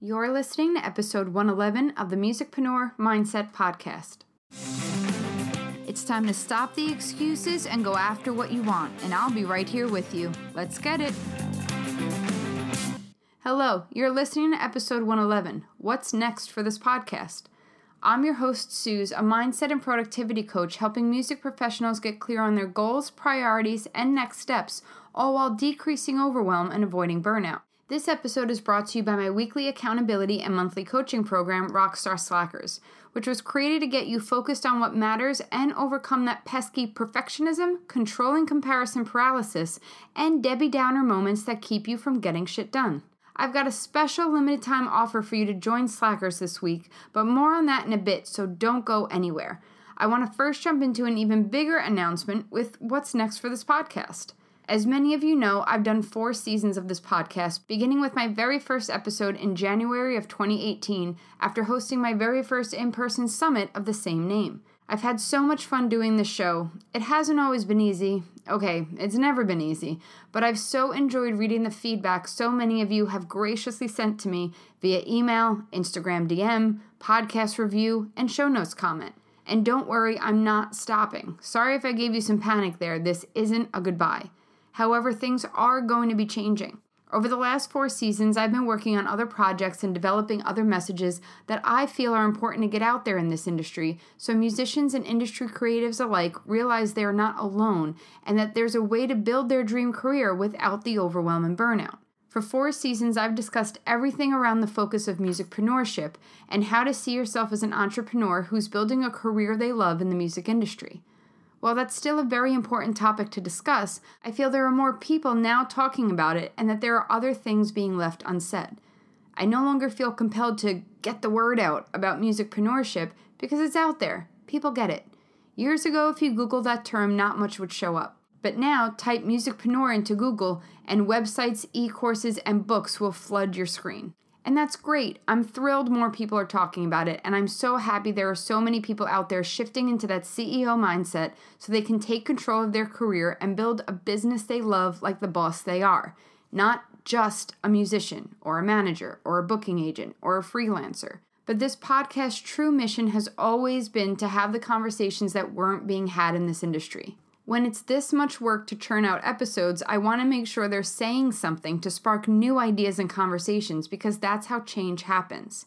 You're listening to episode 111 of the Musicpreneur Mindset Podcast. It's time to stop the excuses and go after what you want, and I'll be right here with you. Let's get it. Hello, you're listening to episode 111. What's next for this podcast? I'm your host, Suze, a mindset and productivity coach helping music professionals get clear on their goals, priorities, and next steps, all while decreasing overwhelm and avoiding burnout. This episode is brought to you by my weekly accountability and monthly coaching program, Rockstar Slackers, which was created to get you focused on what matters and overcome that pesky perfectionism, controlling comparison paralysis, and Debbie Downer moments that keep you from getting shit done. I've got a special limited time offer for you to join Slackers this week, but more on that in a bit, so don't go anywhere. I want to first jump into an even bigger announcement with what's next for this podcast. As many of you know, I've done four seasons of this podcast, beginning with my very first episode in January of 2018 after hosting my very first in person summit of the same name. I've had so much fun doing this show. It hasn't always been easy. Okay, it's never been easy, but I've so enjoyed reading the feedback so many of you have graciously sent to me via email, Instagram DM, podcast review, and show notes comment. And don't worry, I'm not stopping. Sorry if I gave you some panic there. This isn't a goodbye. However, things are going to be changing. Over the last four seasons, I've been working on other projects and developing other messages that I feel are important to get out there in this industry so musicians and industry creatives alike realize they are not alone and that there's a way to build their dream career without the overwhelm and burnout. For four seasons, I've discussed everything around the focus of musicpreneurship and how to see yourself as an entrepreneur who's building a career they love in the music industry. While that's still a very important topic to discuss, I feel there are more people now talking about it and that there are other things being left unsaid. I no longer feel compelled to get the word out about musicpreneurship because it's out there. People get it. Years ago, if you Google that term, not much would show up. But now, type musicpreneur into Google, and websites, e courses, and books will flood your screen. And that's great. I'm thrilled more people are talking about it, and I'm so happy there are so many people out there shifting into that CEO mindset so they can take control of their career and build a business they love like the boss they are, not just a musician or a manager or a booking agent or a freelancer. But this podcast's true mission has always been to have the conversations that weren't being had in this industry. When it's this much work to churn out episodes, I want to make sure they're saying something to spark new ideas and conversations because that's how change happens.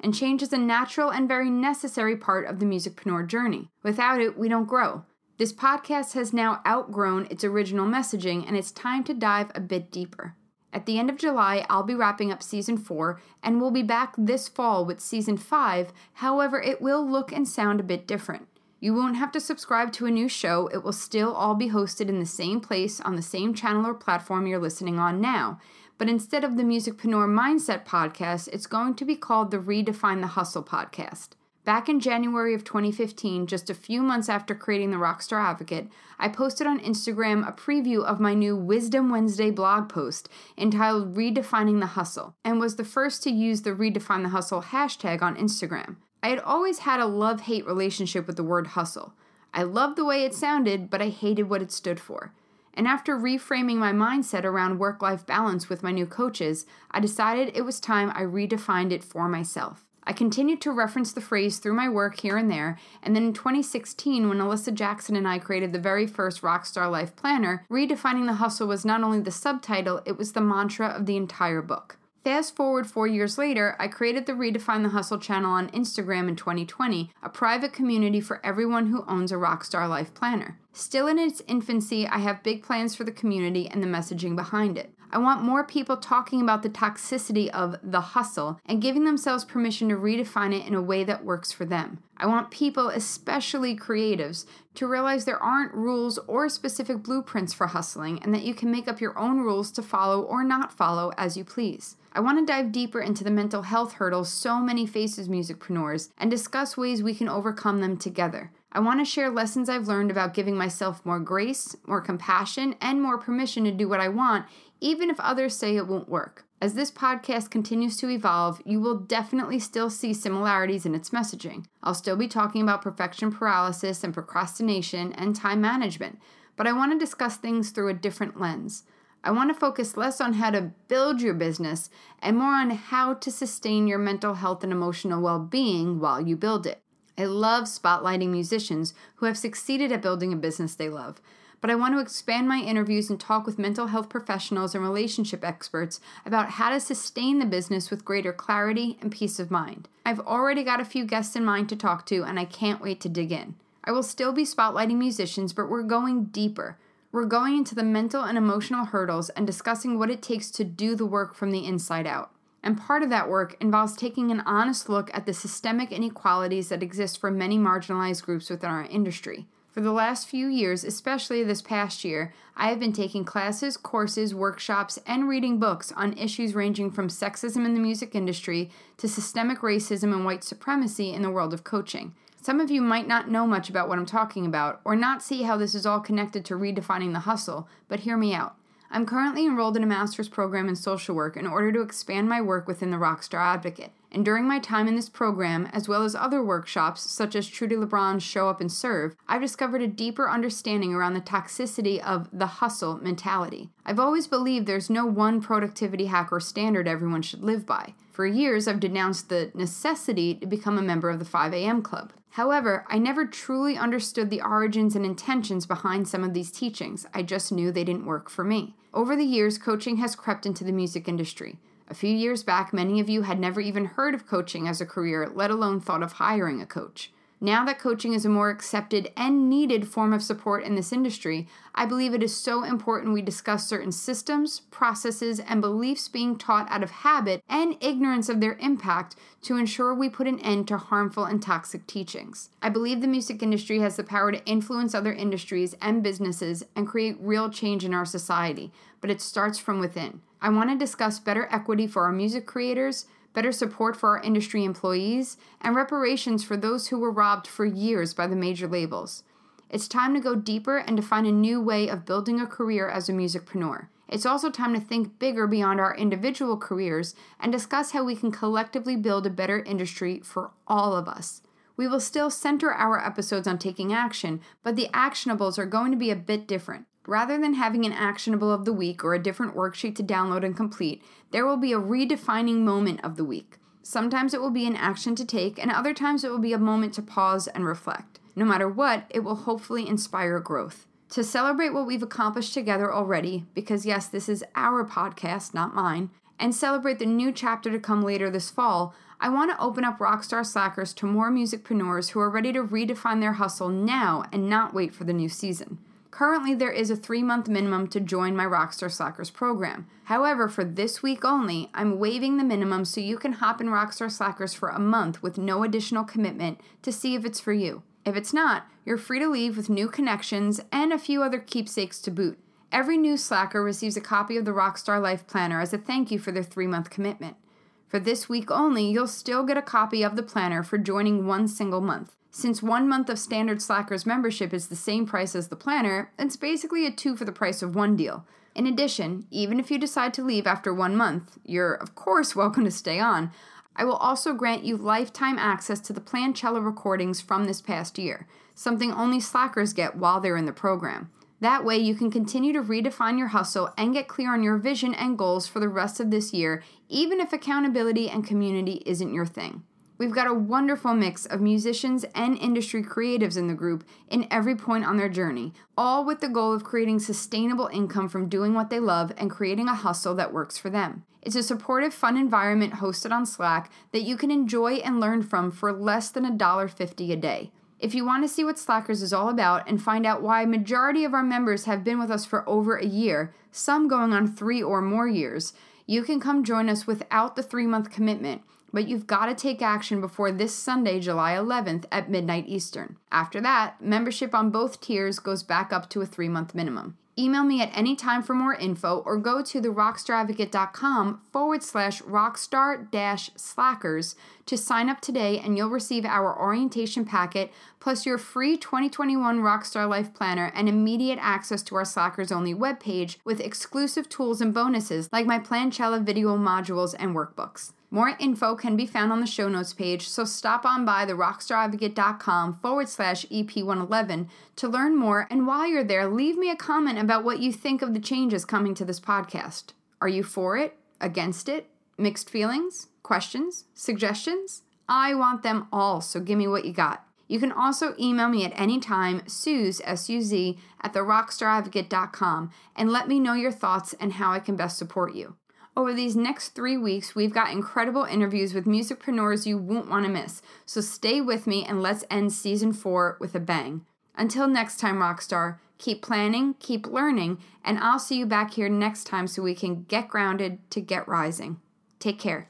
And change is a natural and very necessary part of the musicpreneur journey. Without it, we don't grow. This podcast has now outgrown its original messaging, and it's time to dive a bit deeper. At the end of July, I'll be wrapping up season 4, and we'll be back this fall with season 5. However, it will look and sound a bit different. You won't have to subscribe to a new show, it will still all be hosted in the same place on the same channel or platform you're listening on now. But instead of the Musicpreneur Mindset podcast, it's going to be called the Redefine the Hustle podcast. Back in January of 2015, just a few months after creating the Rockstar Advocate, I posted on Instagram a preview of my new Wisdom Wednesday blog post entitled Redefining the Hustle and was the first to use the Redefine the Hustle hashtag on Instagram. I had always had a love hate relationship with the word hustle. I loved the way it sounded, but I hated what it stood for. And after reframing my mindset around work life balance with my new coaches, I decided it was time I redefined it for myself. I continued to reference the phrase through my work here and there, and then in 2016, when Alyssa Jackson and I created the very first Rockstar Life Planner, redefining the hustle was not only the subtitle, it was the mantra of the entire book. Fast forward four years later, I created the Redefine the Hustle channel on Instagram in 2020, a private community for everyone who owns a Rockstar Life Planner. Still in its infancy, I have big plans for the community and the messaging behind it. I want more people talking about the toxicity of the hustle and giving themselves permission to redefine it in a way that works for them. I want people, especially creatives, to realize there aren't rules or specific blueprints for hustling and that you can make up your own rules to follow or not follow as you please. I want to dive deeper into the mental health hurdles so many faces musicpreneurs and discuss ways we can overcome them together. I want to share lessons I've learned about giving myself more grace, more compassion, and more permission to do what I want, even if others say it won't work. As this podcast continues to evolve, you will definitely still see similarities in its messaging. I'll still be talking about perfection paralysis and procrastination and time management, but I want to discuss things through a different lens. I want to focus less on how to build your business and more on how to sustain your mental health and emotional well being while you build it. I love spotlighting musicians who have succeeded at building a business they love, but I want to expand my interviews and talk with mental health professionals and relationship experts about how to sustain the business with greater clarity and peace of mind. I've already got a few guests in mind to talk to, and I can't wait to dig in. I will still be spotlighting musicians, but we're going deeper. We're going into the mental and emotional hurdles and discussing what it takes to do the work from the inside out. And part of that work involves taking an honest look at the systemic inequalities that exist for many marginalized groups within our industry. For the last few years, especially this past year, I have been taking classes, courses, workshops, and reading books on issues ranging from sexism in the music industry to systemic racism and white supremacy in the world of coaching. Some of you might not know much about what I'm talking about, or not see how this is all connected to redefining the hustle, but hear me out. I'm currently enrolled in a master's program in social work in order to expand my work within the Rockstar Advocate. And during my time in this program, as well as other workshops such as Trudi Lebron's Show Up and Serve, I've discovered a deeper understanding around the toxicity of the hustle mentality. I've always believed there's no one productivity hack or standard everyone should live by. For years, I've denounced the necessity to become a member of the 5 a.m. club. However, I never truly understood the origins and intentions behind some of these teachings. I just knew they didn't work for me. Over the years, coaching has crept into the music industry. A few years back, many of you had never even heard of coaching as a career, let alone thought of hiring a coach. Now that coaching is a more accepted and needed form of support in this industry, I believe it is so important we discuss certain systems, processes, and beliefs being taught out of habit and ignorance of their impact to ensure we put an end to harmful and toxic teachings. I believe the music industry has the power to influence other industries and businesses and create real change in our society, but it starts from within. I want to discuss better equity for our music creators better support for our industry employees, and reparations for those who were robbed for years by the major labels. It's time to go deeper and to find a new way of building a career as a musicpreneur. It's also time to think bigger beyond our individual careers and discuss how we can collectively build a better industry for all of us. We will still center our episodes on taking action, but the actionables are going to be a bit different. Rather than having an actionable of the week or a different worksheet to download and complete, there will be a redefining moment of the week. Sometimes it will be an action to take, and other times it will be a moment to pause and reflect. No matter what, it will hopefully inspire growth. To celebrate what we've accomplished together already, because yes, this is our podcast, not mine, and celebrate the new chapter to come later this fall, I want to open up Rockstar Slackers to more musicpreneurs who are ready to redefine their hustle now and not wait for the new season. Currently, there is a three month minimum to join my Rockstar Slackers program. However, for this week only, I'm waiving the minimum so you can hop in Rockstar Slackers for a month with no additional commitment to see if it's for you. If it's not, you're free to leave with new connections and a few other keepsakes to boot. Every new Slacker receives a copy of the Rockstar Life Planner as a thank you for their three month commitment. For this week only, you'll still get a copy of the planner for joining one single month. Since one month of standard Slackers membership is the same price as the planner, it's basically a two for the price of one deal. In addition, even if you decide to leave after one month, you're of course welcome to stay on. I will also grant you lifetime access to the Planchella recordings from this past year, something only Slackers get while they're in the program. That way, you can continue to redefine your hustle and get clear on your vision and goals for the rest of this year, even if accountability and community isn't your thing. We've got a wonderful mix of musicians and industry creatives in the group in every point on their journey, all with the goal of creating sustainable income from doing what they love and creating a hustle that works for them. It's a supportive, fun environment hosted on Slack that you can enjoy and learn from for less than $1.50 a day. If you want to see what Slackers is all about and find out why majority of our members have been with us for over a year, some going on 3 or more years, you can come join us without the 3-month commitment but you've got to take action before this Sunday, July 11th at midnight Eastern. After that, membership on both tiers goes back up to a three month minimum. Email me at any time for more info or go to therockstaradvocate.com forward slash rockstar dash slackers to sign up today and you'll receive our orientation packet plus your free 2021 Rockstar Life Planner and immediate access to our Slackers only webpage with exclusive tools and bonuses like my Planchella video modules and workbooks. More info can be found on the show notes page, so stop on by the rockstaradvocate.com forward slash EP111 to learn more. And while you're there, leave me a comment about what you think of the changes coming to this podcast. Are you for it? Against it? Mixed feelings? Questions? Suggestions? I want them all, so give me what you got. You can also email me at any time, Suze, S-U-Z, at therockstaradvocate.com, and let me know your thoughts and how I can best support you. Over these next three weeks, we've got incredible interviews with musicpreneurs you won't want to miss, so stay with me and let's end season four with a bang. Until next time, Rockstar, keep planning, keep learning, and I'll see you back here next time so we can get grounded to get rising. Take care.